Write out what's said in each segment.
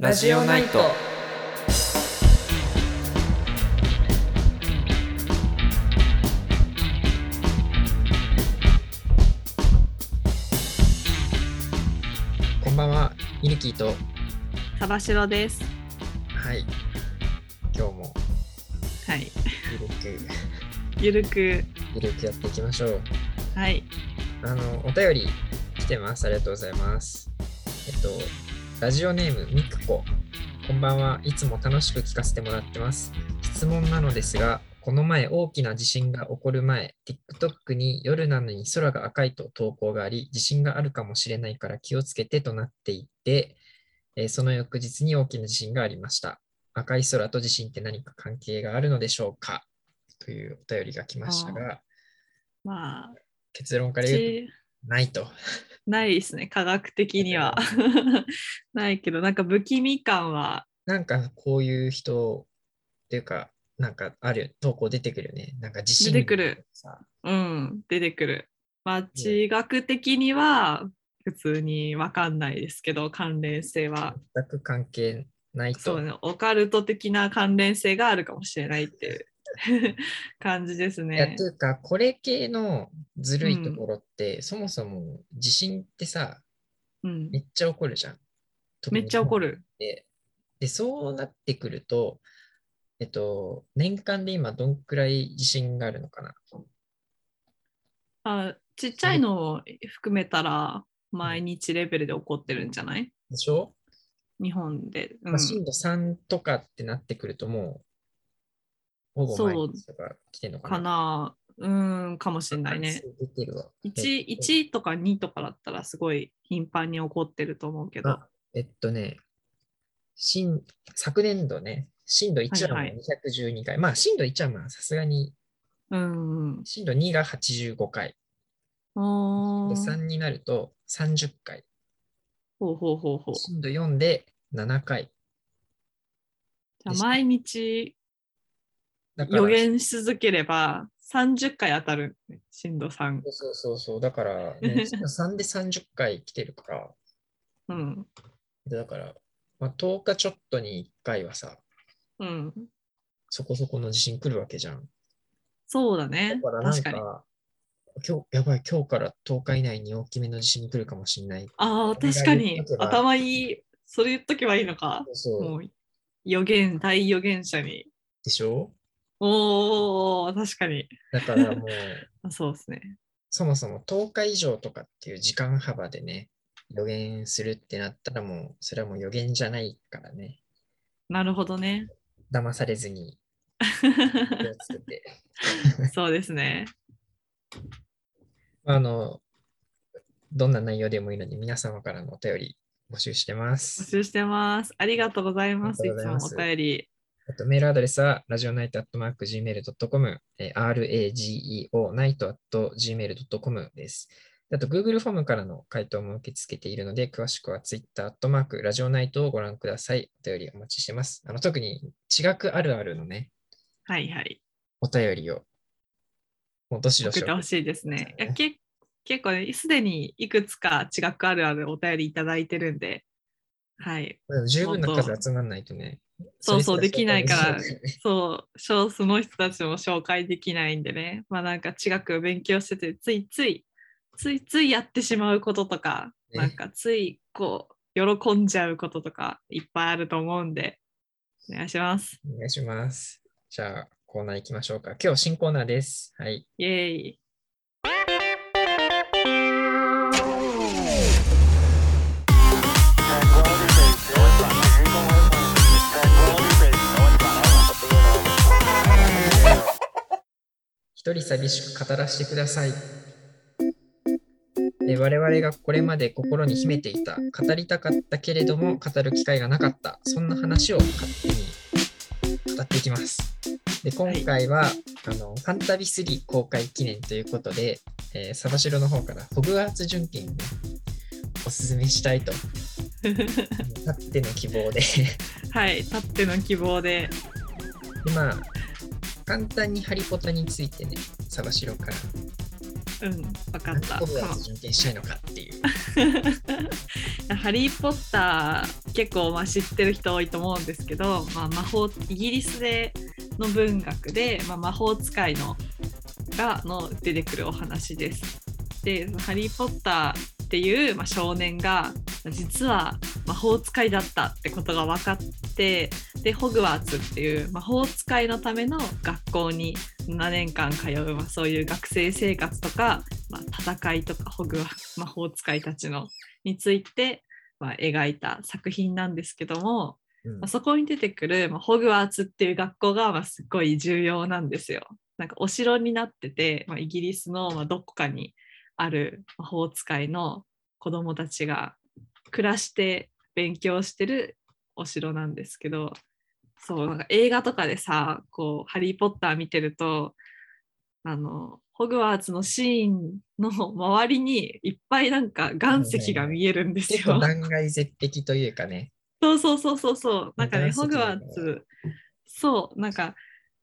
ラジオナイト。こんばんは、ミルキーと、サバシロです。はい、今日もはい。ゆるく、ゆるく、ゆるくやっていきましょう。はい。あの、お便り来てます。ありがとうございます。えっと、ラジオネームみくこ。こんばんは。いつも楽しく聞かせてもらってます。質問なのですが、この前大きな地震が起こる前、TikTok に夜なのに空が赤いと投稿があり、地震があるかもしれないから気をつけてとなっていて、えーその翌日に大きな地震がありました。赤い空と地震って何か関係があるのでしょうか？というお便りが来ましたが、まあ、結論から言うちとないと。ないですね。科学的には。ないけど、なんか不気味感は、なんかこういう人っていうか、なんかある投稿出てくるよね。なんか地震出てくるさ。うん、出てくる。まあ、地学的には、普通にわかんないですけど、関連性は。全く関係ないと。そうね、オカルト的な関連性があるかもしれないっていう 感じですいや、ねと。いうか、これ系のずるいところって、そもそも地震ってさ、うんめ、っちゃ起こるじゃん。めっちゃ怒る。る。で、でそうなってくると、えっと、年間で今どんくらい地震があるのかな？あちっちゃいのを含めたら、毎日レベルで起こってるんじゃない？でしょ、日本で。うんまあ、震度3とかってなってくるともう、ほぼ毎日とか来てんのかな？かなうん、かもしれないね。出てるわ。1, 1とか2とかだったらすごい頻繁に起こってると思うけど。あえっとね、震昨年度ね、震度1ははいはいもう212回。まあ、震度1はまあさすがに、うんうん。震度2が85回。おーで3になると30回。ほうほうほうほう。じ震度4で7回。毎日予言し続ければ30回当たる、ね、震度3。そうそうそう。だから、ね、震度3で30回来てるから、うん。でだから、まあ、10日ちょっとに1回はさ、うん。そこそこの地震来るわけじゃん。そうだねだから。なん確かに。か、今日、やばい、今日から10日以内に大きめの地震来るかもしれない。ああ、確かに頭いい。それ言っとけばいいのか。そうもう予言、大予言者に。でしょ？おお、確かに。だからもう、あそうですね。そもそも10日以上とかっていう時間幅でね、予言するってなったらもう、それはもう予言じゃないからね、なるほどね。騙されずに。そうですね。あの、どんな内容でもいいので、皆様からのお便り募集してま募す。集してます。ありがとうございます。いつもお便り。あとメールアドレスは、ラジオナイトアットマーク Gmail.com、えー rageo ナイトアット Gmail.com です。あと、Google フォームからの回答も受け付けているので、詳しくは Twitter アットマークラジオナイトをご覧ください。お便りお待ちしてます。あの特に、地学あるあるのね、はいはい。お便りを、もうどしどし送ってほしいですね。いやけ結構ね、すでにいくつか違くあるあるお便りいただいてるんで、はい。十分な数集まらないとね。そうそう、れですきないからそう、少数の人たちも紹介できないんでね、まあなんか違く勉強してて、ついつい、ついついやってしまうこととか、ねなんかついこう、喜んじゃうこととかいっぱいあると思うんで、お願いします。お願いします。じゃあ、コーナー行きましょうか。今日新コーナーです。はい。イェーイ。一人寂しく語らせてください。えー我々がこれまで心に秘めていた、語りたかったけれども語る機会がなかった、そんな話を勝手に語っていきます。で今回は、あのファンタビ3公開記念ということで、えーサバシロの方からホグワーツ準券をねおすすめしたいと、たっての希望ではい、たっての希望で、でまあ、簡単にハリポタについてね、サバシロからうん、分かった。何個分その準備したいのかっていう。ハリー・ポッター結構まあ知ってる人多いと思うんですけど、まあ、魔法イギリスでの文学で、まあ、魔法使いのがの出てくるお話です。で「ハリー・ポッター」っていう、まあ、少年が実は魔法使いだったってことが分かってでホグワーツっていう魔法使いのための学校に7年間通う、まあ、そういう学生生活とか、まあ、戦いとかホグワ魔法使いたちのについて、まあ、描いた作品なんですけども、うんまあ、そこに出てくる、まあ、ホグワーツっていう学校が、まあ、すっごい重要なんですよ。なんかお城になってて、まあ、イギリスの、まあ、どこかにある魔法使いの子供たちが暮らして勉強してるお城なんですけどそうなんか映画とかでさこう「ハリー・ポッター」見てるとあのホグワーツのシーンの周りにいっぱいなんか岩石が見えるんですよ。断崖絶壁というかね。そうそうそうそうそう。なんかね、ホグワーツ、そう、なんか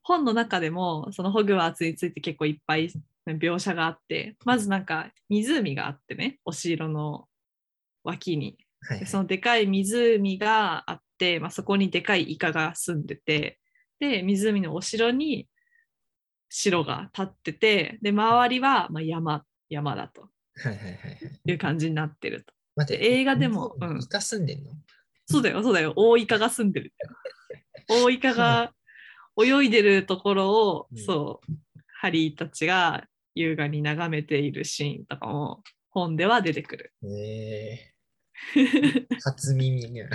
本の中でもそのホグワーツについて結構いっぱい描写があって、まずなんか湖があってね、お城の脇に。はい、はい。でそのでかい湖があって、まあ、そこにでかいイカが住んでて、で、湖のお城に城が建ってて、で、周りはまあ山、山だとはいはいはいはい。いう感じになってると。待って、映画でもうんイカ住んでんの？そうだよ、そうだよ。大イカが住んでる。大イカが泳いでるところを、うんそう、ハリーたちが優雅に眺めているシーンとかも本では出てくる。え 初耳ね。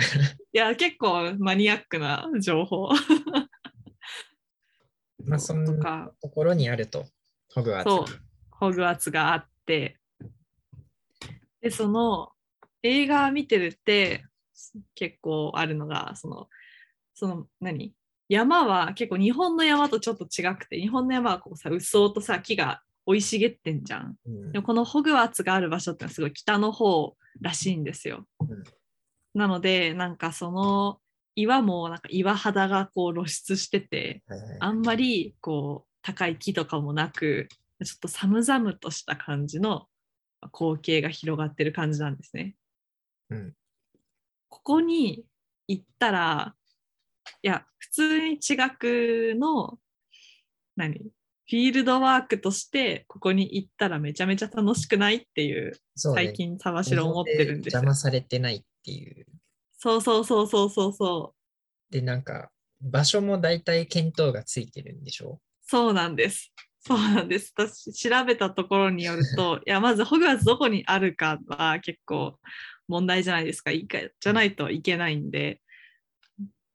や、結構マニアックな情報 まあ、そんなところにあると、ホグワーツそうが。、ホグワーツがあって、で、その映画見てるって結構あるのが、その、その何？山は結構日本の山とちょっと違くて、日本の山はこうさ、うっそうとさ、木が生い茂ってんじゃん。うんでもこのホグワーツがある場所ってのはすごい北の方らしいんですよ。うんなので、なんかその岩もなんか岩肌がこう露出してて、はいはいあんまりこう高い木とかもなく、ちょっと寒々とした感じの光景が広がってる感じなんですね。うんここに行ったら、いや、普通に地学の、何？フィールドワークとして、ここに行ったらめちゃめちゃ楽しくないっていう、そうね最近、サバシロ思ってるんですよ邪魔。されてないっていう。そうそうそうそうそうそう。で、なんか、場所も大体見当がついてるんでしょ？そうなんです。そうなんです。私、調べたところによると、いや、まずホグワーツどこにあるかは結構問題じゃないですか。いいかじゃないといけないんで。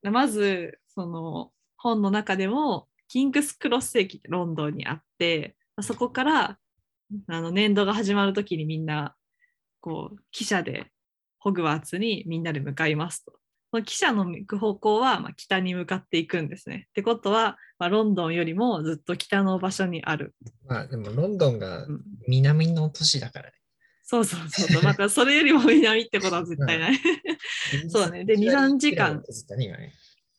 まず、その本の中でも、キングスクロス駅ロンドンにあって、そこからあの年度が始まるときにみんな、こう、汽車でホグワーツにみんなで向かいますと。その汽車の行く方向は、まあ、北に向かっていくんですね。ってことは、まあ、ロンドンよりもずっと北の場所にある。まあ、でもロンドンがうん南の都市だからね。そうそうそうそう。またそれよりも南ってことは絶対ない。そうだねで2 3時間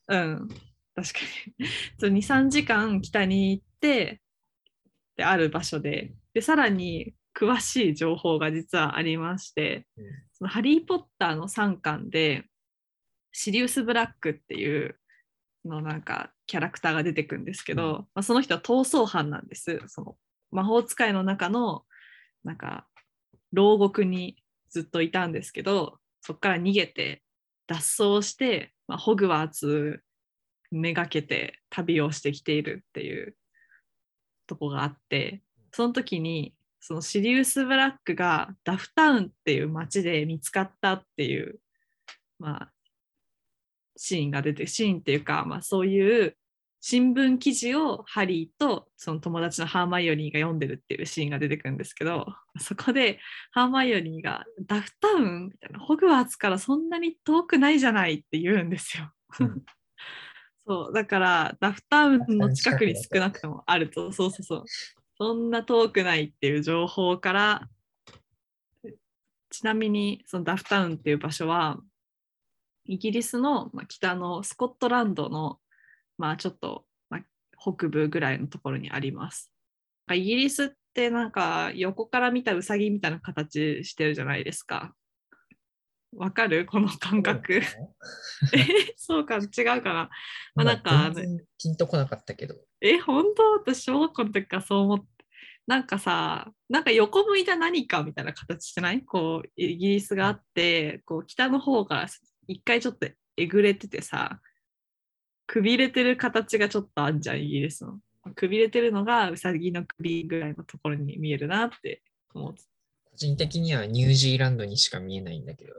うん。確かに。そう2、3時間北に行って、で、ある場所で、で、さらに詳しい情報が実はありまして、うんそのハリー・ポッターの3巻で、シリウス・ブラックっていうのなんかキャラクターが出てくるんですけど、うんまあ、その人は逃走犯なんです。その魔法使いの中のなんか牢獄にずっといたんですけど、そこから逃げて脱走して、まあ、ホグワーツめがけて旅をしてきているっていうとこがあって、その時にそのシリウス・ブラックがダフタウンっていう街で見つかったっていう、まあ、シーンが出てシーンっていうか、まあ、そういう新聞記事をハリーとその友達のハーマイオニーが読んでるっていうシーンが出てくるんですけどそこでハーマイオニーが「ダフタウン?」みたいな「ホグワーツからそんなに遠くないじゃない」って言うんですよ。うんそうだからダフタウンの近くに少なくともあるとそうそうそうそんな遠くないっていう情報からちなみにそのダフタウンっていう場所はイギリスのまあ北のスコットランドのまあちょっとまあ北部ぐらいのところにあります。イギリスってなんか横から見たウサギみたいな形してるじゃないですか。わかる？この感覚。えそうか、違うかな。まあ、なんか、ピンとこなかったけど。え、本当？私、小学校の時からそう思って。なんかさ、なんか横向いた何かみたいな形してない？こう、イギリスがあって、こう、北の方が一回ちょっとえぐれててさ、くびれてる形がちょっとあんじゃん、イギリスの。くびれてるのがウサギの首ぐらいのところに見えるなって思って。個人的にはニュージーランドにしか見えないんだけど。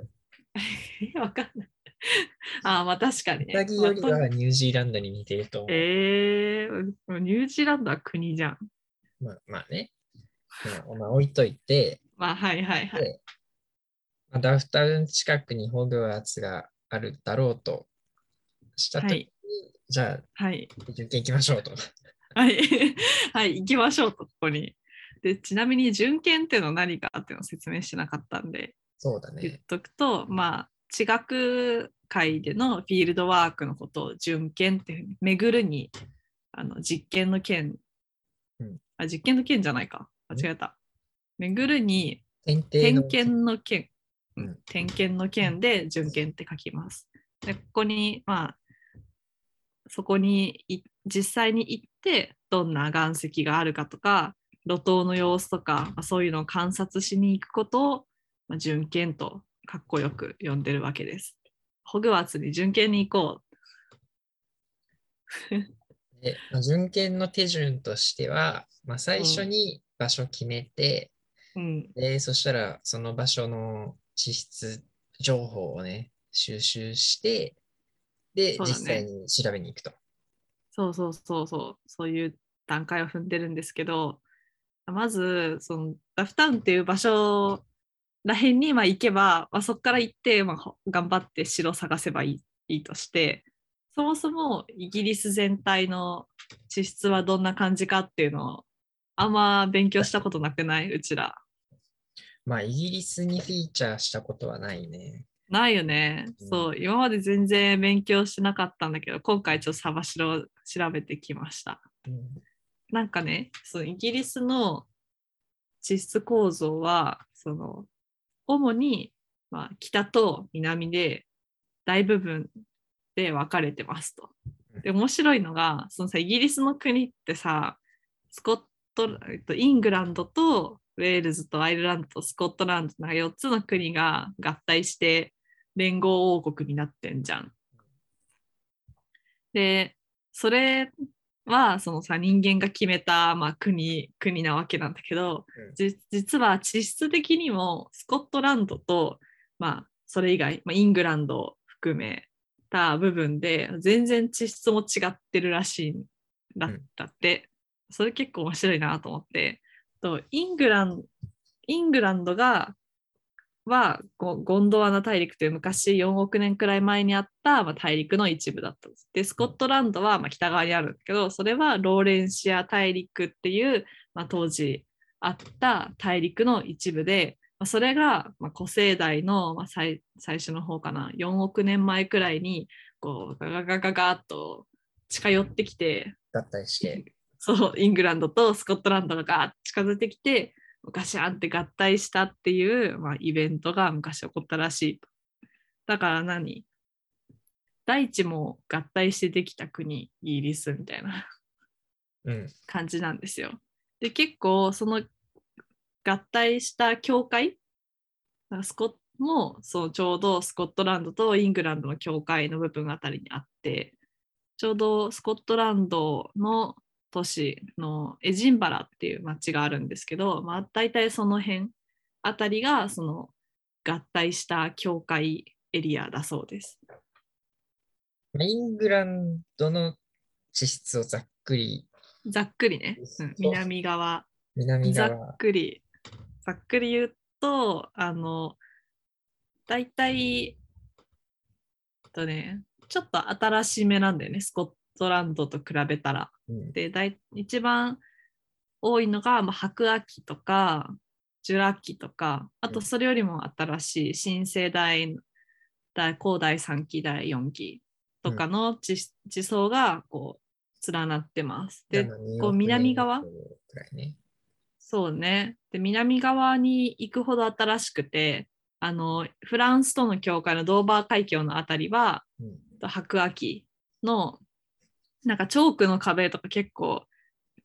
え わかんない。あーまあ確かにね。ウサギよりはニュージーランドに似てると思う。えー、ニュージーランドは国じゃん。まあ、まあね。まあ、まあ、置いといて、まあはいはいはい。でまあダフタウン近くにホグワーツがあるだろうとしたときに、はいじゃあ、はい。受験行きましょうと。はい。はい、行きましょうと、ここに。で、ちなみに、準検っていうのは何かっていうのを説明してなかったんで、そうだ言っね。とくと、まあ、地学会でのフィールドワークのことを準検っていうふうに、巡るに、あの実験の件、うんあ、実験の件じゃないか。間違えた。巡るに、点検の件、ううんん、点検の件で準検って書きます。でここにまあそこにい実際に行ってどんな岩石があるかとか路頭の様子とか、まあ、そういうのを観察しに行くことを、まあ、準検とかっこよく呼んでるわけです。ホグワーツに準検に行こで、まあ、準検の手順としては、まあ、最初に場所決めて、う。うん、で、そしたらその場所の地質情報をね、収集して、で、ね実際に調べに行くと。そうそうそうそう、そういう段階を踏んでるんですけど、まず、そのダフタウンっていう場所らへんにまあ行けば、まあ、そこから行って、まあ、ほ頑張って城探せばいいいいとして、そもそもイギリス全体の地質はどんな感じかっていうのをあんま勉強したことなくない？うちら。まあ、イギリスにフィーチャーしたことはないね。ないよね。うんそう、今まで全然勉強してなかったんだけど、今回ちょっとサバシロを調べてきました。うんなんかね、そのイギリスの地質構造は、その主に、まあ、北と南で大部分で分かれてますと。で、面白いのが、そのさ、イギリスの国ってさ、スコット、えっと、イングランドとウェールズとアイルランドとスコットランドの4つの国が合体して連合王国になってんじゃん。で、それはそのさ人間が決めた、まあ、国国なわけなんだけど、うん。じ実は地質的にもスコットランドと、まあ、それ以外、まあ、イングランドを含めた部分で全然地質も違ってるらしいんだったって、それ結構面白いなと思って。とイングランイングランドがはゴゴンドワナ大陸という昔4億年くらい前にあった、まあ、大陸の一部だったんです。で、スコットランドは、まあ、北側にあるんだけど、それはローレンシア大陸っていう、まあ、当時あった大陸の一部で、まあ、それが、まあ、古生代の、まあ、最最初の方かな、4億年前くらいにこうガガガガガッと近寄ってきて、合体して。そう、イングランドとスコットランドがガーッと近づいてきて、ガシャンって合体したっていう、まあ、イベントが昔起こったらしいと。だから何？大地も合体してできた国、イギリスみたいなうん。感じなんですよ。で、結構その合体した境界なんかスコもそうちょうどスコットランドとイングランドの境界の部分あたりにあってちょうどスコットランドの都市のエジンバラっていう町があるんですけど、まあ、大体その辺あたりがその合体した境界エリアだそうです。まあイングランドの地質をざっくり、ざっくりね、そう。うん。南側。ざ南側。っ。くり、ざっくり言うと、あの、大体、えっとね、ちょっと新しめなんだよね、スコットランドと比べたら。うんで、大一番多いのが、まあ、白亜紀とか、ジュラ紀とか、あとうんそれよりも新しい新生代、代高第3期、第4期とかの地,、地層がこう連なってます。で、こう南側？ね。そうね。で、南側に行くほど新しくて、あのフランスとの境界のドーバー海峡のあたりはうん白亜紀のなんかチョークの壁とか結構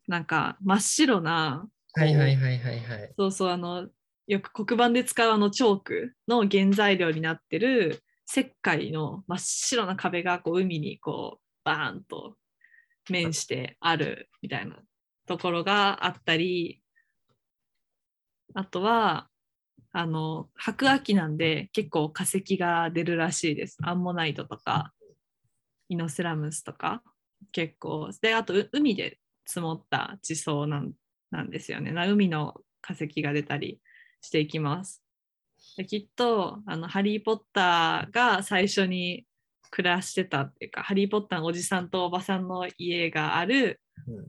なんか真っ白なはいはいはいはいはい。そうそうあのよく黒板で使うあのチョークの原材料になってる石灰の真っ白な壁がこう海にこうバーンと面してあるみたいなところがあったりあとはあの白亜紀なんで結構化石が出るらしいですアンモナイトとかイノセラムスとか結構。であとう海で積もった地層なんなんですよね。な海の化石が出たりしていきます。できっとあのハリー・ポッターが最初に暮らしてたっていうかハリー・ポッターのおじさんとおばさんの家があるうん。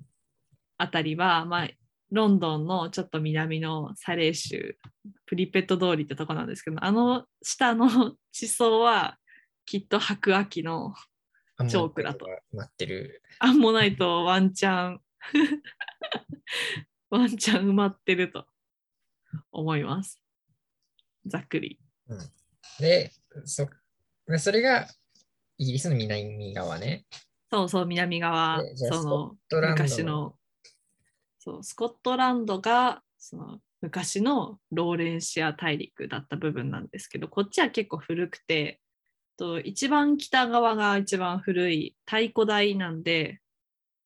あたりは、まあ、ロンドンのちょっと南のサレー州プリペット通りってとこなんですけどあの下の地層はきっと白亜紀のチョークだと。待ってる。アンモナイトワンチャン。ワンチャン埋まってると思います。ざっくり。で、そでそれがイギリスの南側ね。そうそう南側。その。昔の。そうスコットランドがその昔のローレンシア大陸だった部分なんですけどこっちは結構古くてと一番北側が一番古い太古台なんで、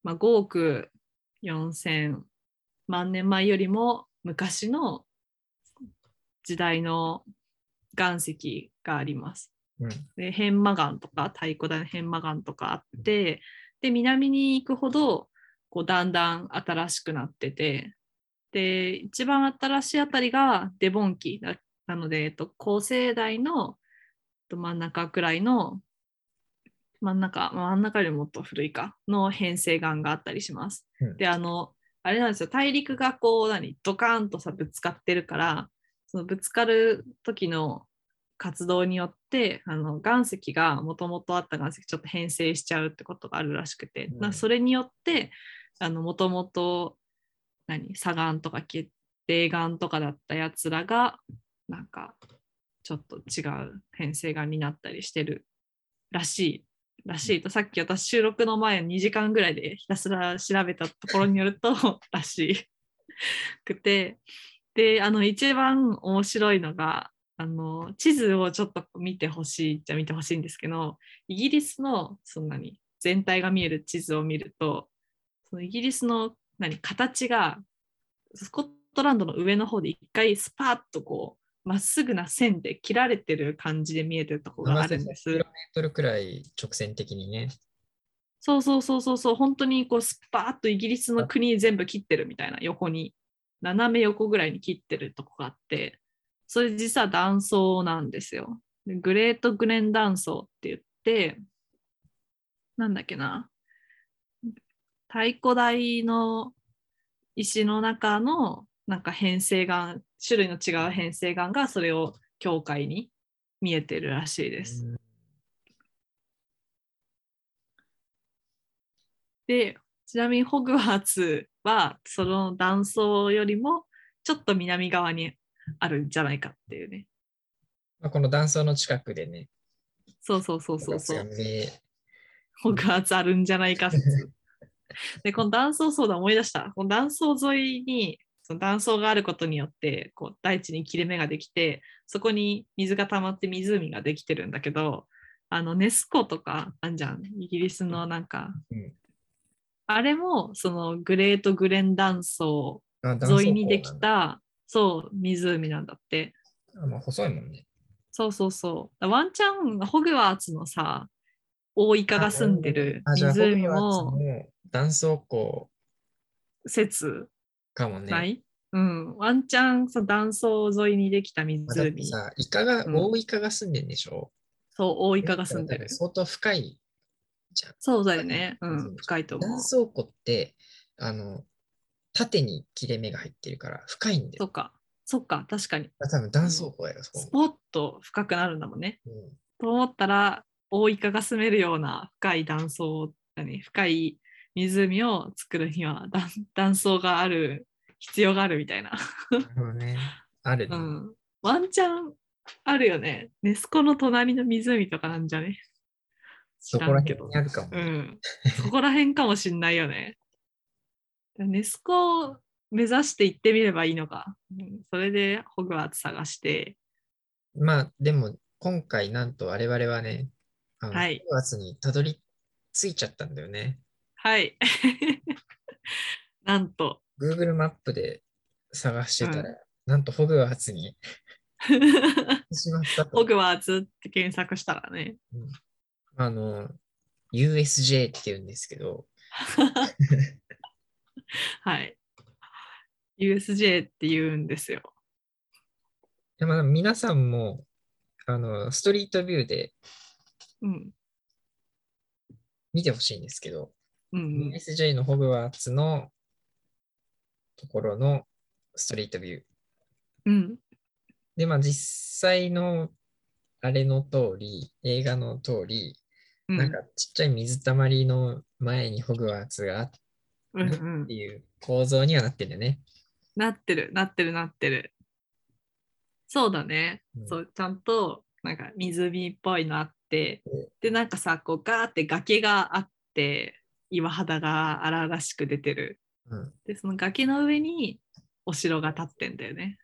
まあ、5億4000万年前よりも昔の時代の岩石があります。うん。で片麻岩とか太鼓台の片麻岩とかあってで南に行くほどこうだんだん新しくなっててで一番新しいあたりがデボン期ななので、えっと、高生代のと真ん中くらいの真ん中真ん中よりもっと古いかの変成岩があったりします。うん。であのあれなんですよ。大陸がこう何ドカーンとさぶつかってるからそのぶつかる時の活動によってあの岩石がもともとあった岩石ちょっと変性しちゃうってことがあるらしくて、うん。なそれによってもともと何砂岩とか決定岩とかだったやつらがなんかちょっと違う変性岩になったりしてるらしいらしい。とさっき私収録の前2時間ぐらいでひたすら調べたところによると らしくて。であの一番面白いのがあの地図をちょっと見てほしいじゃ見てほしいんですけどイギリスのそんなに全体が見える地図を見るとそのイギリスの何形がスコットランドの上の方で一回スパッとこうまっすぐな線で切られてる感じで見えてるところがあるんでキす。ロメートルくらい直線的にね。そうそうそうそうそう本当にこうスパーッとイギリスの国全部切ってるみたいな横に斜め横ぐらいに切ってるとこがあってそれ実は断層なんですよ。でグレートグレン断層って言ってなんだっけな太鼓台の石の中のなんか変成岩種類の違う変成岩がそれを境界に見えてるらしいです。うんでちなみにホグワーツはその断層よりもちょっと南側にあるんじゃないかっていうね。まあ、この断層の近くでね、そうそうそうそうそう。でホグワーツあるんじゃないか説。で、この断層そうだ思い出した。この断層沿いにその断層があることによってこう大地に切れ目ができてそこに水が溜まって湖ができてるんだけどあのネス湖とかあんじゃん。イギリスのなんか。うん。あれもそのグレートグレン断層沿いにできたそう湖なんだって。あまあ、細いもんね。そうそうそう。ワンチャンホグワーツのさ大イカが住んでる湖も断層湖。説かもね。ない、うん、ワンチャンその断層沿いにできた湖、さ、イカが、うん。大イカが住んでんでしょ？そう大イカが住んでる。相当深いじゃん。そうだよね、ううんん、深いと思う。断層湖って、あの、縦に切れ目が入ってるから深いんだよ。そっか。そっか確かに。あ多分断層湖だよ、そこ。スポッと深くなるんだもんね。うん。と思ったら大イカが住めるような深い断層何深い湖を作るには断断層がある必要があるみたいな、ね。あるね。うん、ワンチャンあるよね。ネスコの隣の湖とかなんじゃね？知そこららんけど辺に。あるかも。うん。そこら辺かもしんないよね。ネスコを目指して行ってみればいいのか。うんそれでホグワーツ探して。まあ、でも、今回、なんと我々はね、あの、はい9月にたどり着いちゃったんだよね。はい。なんと。Google マップで探してたら、なんとホグワーツに。ホグワーツって検索したらね。うんあの、USJ って言うんですけど、はい。USJ って言うんですよ。でまあ、皆さんも、あの、ストリートビューでうん。見てほしいんですけど、うんうん、USJ のホグワーツのところのストリートビュー。うん。で、まあ実際のあれの通り、映画の通り、うん。なんかちっちゃい水たまりの前にホグワーツがあっうんうんていう構造にはなってるよね。なってる、なってる、なってる。そうだね。うんそう、ちゃんと、なんか湖っぽいのあってうん、で、なんかさ、こうガーって崖があって、岩肌が荒々しく出てる。うん、で、その崖の上にお城が建ってんだよね。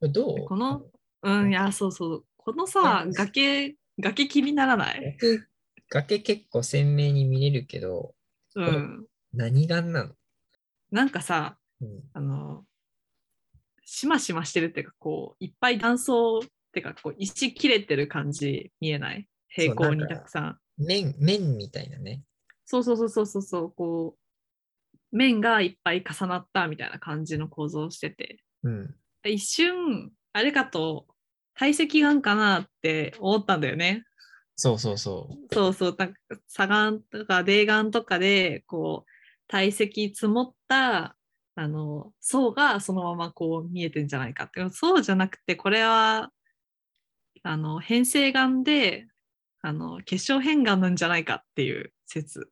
どう？このうん、いや、そうそう。このさう、ん崖、崖気にならない？崖崖結構鮮明に見れるけど、うん。何岩なの、なんかさ、うん、あの、しましましてるっていうか、こう、いっぱい断層っていうか、こう、石切れてる感じ見えない？平行にたくさん。面、面みたいなね。そうそうそうそうそうそう、こう、面がいっぱい重なったみたいな感じの構造をしてて、うん。一瞬、あれかと、堆積岩かなって思ったんだよね。そうそうそう。そうそう、なんか砂岩とか泥岩とかで、こう、堆積積もった、あの、層がそのままこう見えてんじゃないかって。そうじゃなくて、これは、あの、変成岩で、あの、結晶変岩なんじゃないかっていう説。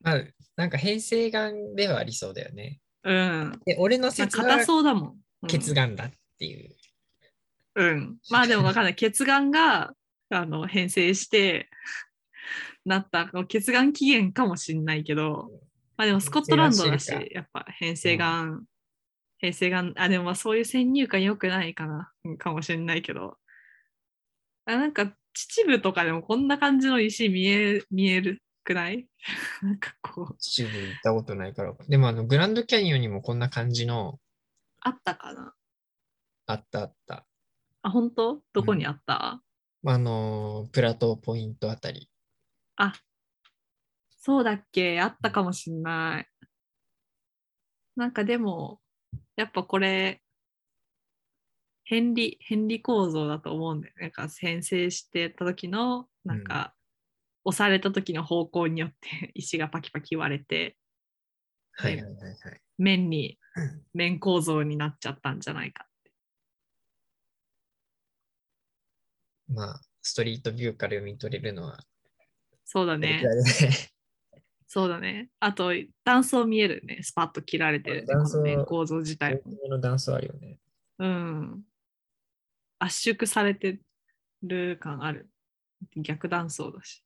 まあ、なんか変成岩ではありそうだよね。うん。で、俺のまあ、説は硬そうだもん。うんだっていう。うん。まあでもわかんない。血岩があの変成してなった、血岩起源かもしんないけど、まあでもスコットランドだしやっぱ変成岩、変成岩、あ、でもまあそういう先入観良くないかな、うんかもしんないけど、あなんか秩父とかでもこんな感じの石見え見えるくない？なんかこう、秩父行ったことないから。でも、あの、グランドキャニオンにもこんな感じのあったかな？あったあった。あ、本当？どこにあった、あのー、プラトーポイントあたり。あ、そうだっけ？あったかもしんない。なんかでも、やっぱこれ、変理、変理構造だと思うんだよね。なんか先制してた時の、なんか、押された時の方向によって 石がパキパキ割れて、はいはいはいはい。面に、うん面構造になっちゃったんじゃないか。まあ、ストリートビューから読み取れるのは、そうだね。そうだね。あと、断層見えるね。スパッと切られてる、ね。断層この面構造自体の段差あるよね。うん。圧縮されてる感ある。逆断層だし。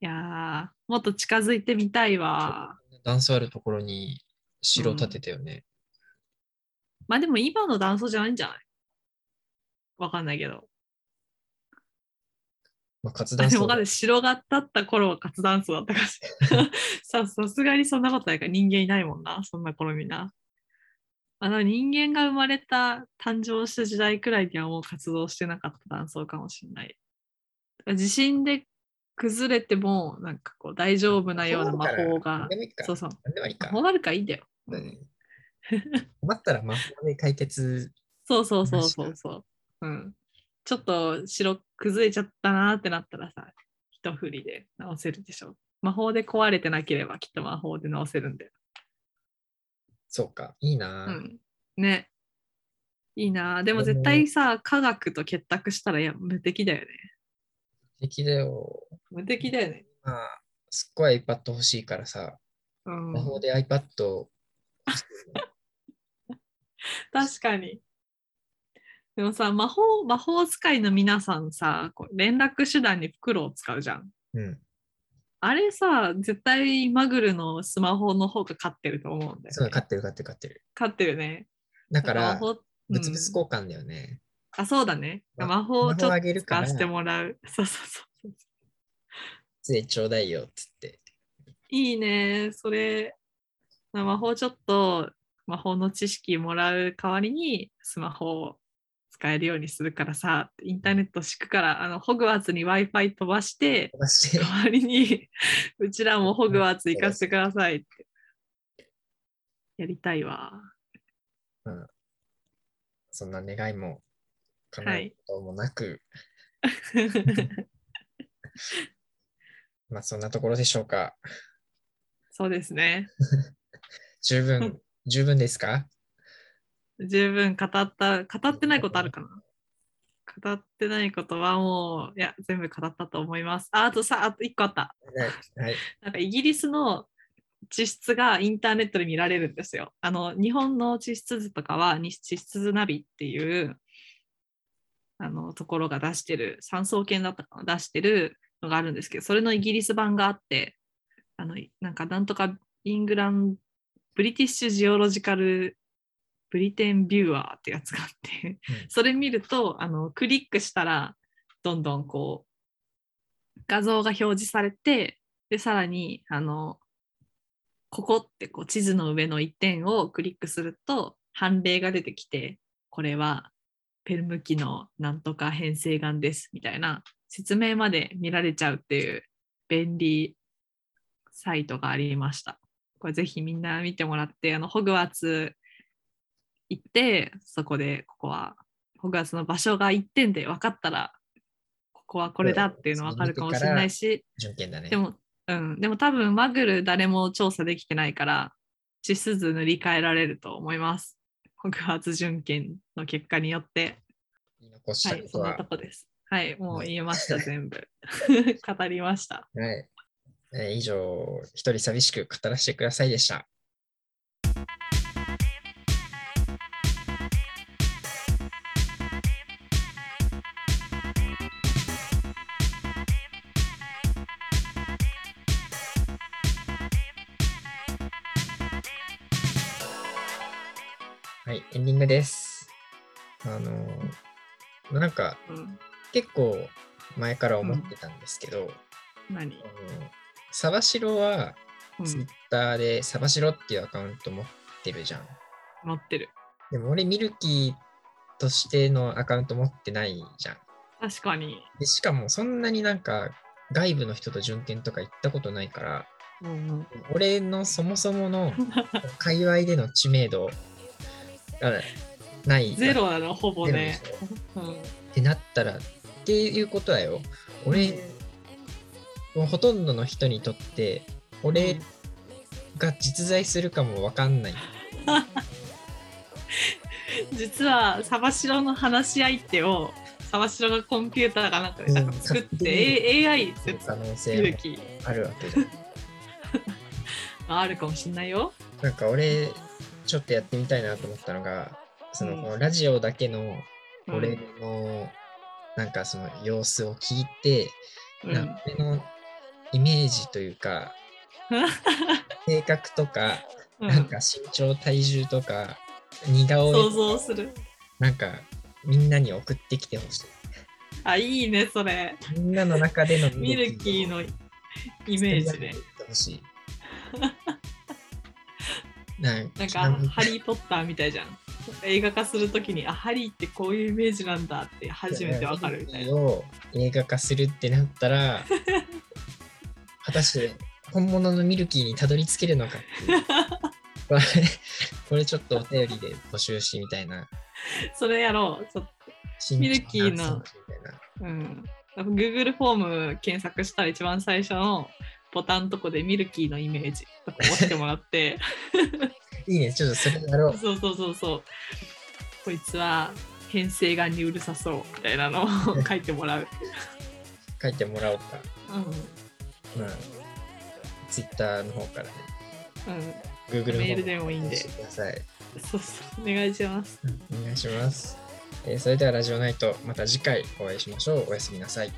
いやー、もっと近づいてみたいわ。段差あるところに城建てたよね。まあでも今の断層じゃないんじゃない？わかんないけど。まあ、活あ断層だでも。城が建った頃は活断層だったかし ささすがにそんなことないから人間いないもんな、そんな頃にな。あの人間が生まれた、誕生した時代くらいにはもう活動してなかった断層かもしれない。地震で崩れても、なんかこう大丈夫なような魔法が。そうそう、何でもいいか。魔法があるからいいんだよ。うん困ったら魔法で解決。そうそうそうそうそう。うん。ちょっと城崩れちゃったなーってなったらさ、一振りで直せるでしょ。魔法で壊れてなければきっと魔法で直せるんだよ。そうか。いいな、うん。ね。いいなーでも絶対さ、科学と結託したらいや無敵だよね。敵だよ。無敵だよね。まあ、すっごい iPad 欲しいからさ、うん魔。法で iPad を 確かに。でもさ、魔法、魔法使いの皆さんさ、こう連絡手段に袋を使うじゃん。うん。あれさ、絶対マグルのスマホの方が勝ってると思うんだよ、そう、ね。勝ってる勝ってる勝ってる。勝ってるね。だから、物々うん交換だよね。あ、そうだね。ま魔法をちょっと使わせてもらう。そうそうそう。杖ちょうだいよっつって。いいね。それ、魔法ちょっと魔法の知識もらう代わりにスマホを使えるようにするからさ、インターネット敷くから、あのホグワーツに Wi-Fi 飛ばして、飛ばして、代わりにうちらもホグワーツ行かせてくださいって。やりたいわ。そんな願いも叶うこともなく、まあそんなところでしょうか。そうですね。十分、十分ですか？十分語った、語ってないことあるかな？語ってないことはもう、いや、全部語ったと思います。ああとさ、あと一個あった。はい。はい。なんかイギリスの地質がインターネットで見られるんですよ。あの日本の地質図とかはに地質図ナビっていうあのところが出してる三層圏だったかな出してるのがあるんですけどそれのイギリス版があってあのなんかなんとかイングランブリティッシュジオロジカルブリテンビューアーってやつがあって、うん。それ見るとあのクリックしたらどんどんこう画像が表示されてでさらにあのここってこう地図の上の一点をクリックすると判例が出てきてこれはペルム紀のなんとか変成岩ですみたいな説明まで見られちゃうっていう便利サイトがありました。これぜひみんな見てもらってあのホグワーツ行ってそこでここはホグワーツの場所が1点で分かったらここはこれだっていうの分かるかもしれないしね。でも、うん、でも多分マグル誰も調査できてないから、地数図塗り替えられると思います。ホグワーツ準検の結果によって。残しはい、たは、そんなとこです。はい、もう言えました、全部。語りました。はい。えー以上、一人寂しく語らせてくださいでした。はい、エンディングです。あのーなんかうん、結構前から思ってたんですけど、何、あのサバシロはうツイッん、ターでサバシロっていうアカウント持ってるじゃん。持ってる。でも俺ミルキーとしてのアカウント持ってないじゃん。確かに。でしかもそんなになんか外部の人と準検とか行ったことないから、うんうん、俺のそもそもの 界隈での知名度がない。ゼロなの、ほぼね。うん、ってなったらっていうことはよ俺、もうほとんどの人にとって俺が実在するかもわかんない。実はサバシロの話し相手をサバシロがコンピューターかなんかで作っうん AI 説可能見性あるわけじゃん。あるかもしんないよ。なんか俺ちょっとやってみたいなと思ったのがその、ラジオだけのうん俺の、なんかその様子を聞いて、うんな俺のイメージというか 性格とか、うんなんか身長体重とか似顔想絵像する。なんかみんなに送ってきてほしい。あ、いいね、それ。みんなの中でのミルキーのイメージね。なんか、ハリー・ポッターみたいじゃん。映画化するときに、あ、ハリーってこういうイメージなんだって初めてわかるみたいな。を映画化するってなったら 果たして本物のミルキーにたどり着けるのかっていう これこれちょっとお便りで募集してみたいなそれやろう。ちょっとミルキーのうん。Google フォーム検索したら一番最初のボタンとこでミルキーのイメージとか押してもらって、いいねちょっとそれやろうそうそうそうそう。こいつは変性眼にうるさそうみたいなのを書いてもらう。書いてもらおうかうん。まあ Twitter の方からねうん。Google メールでもいいんでくださいそうそう、お願いします。お願いします。えーそれではラジオナイト、また次回お会いしましょう。おやすみなさい。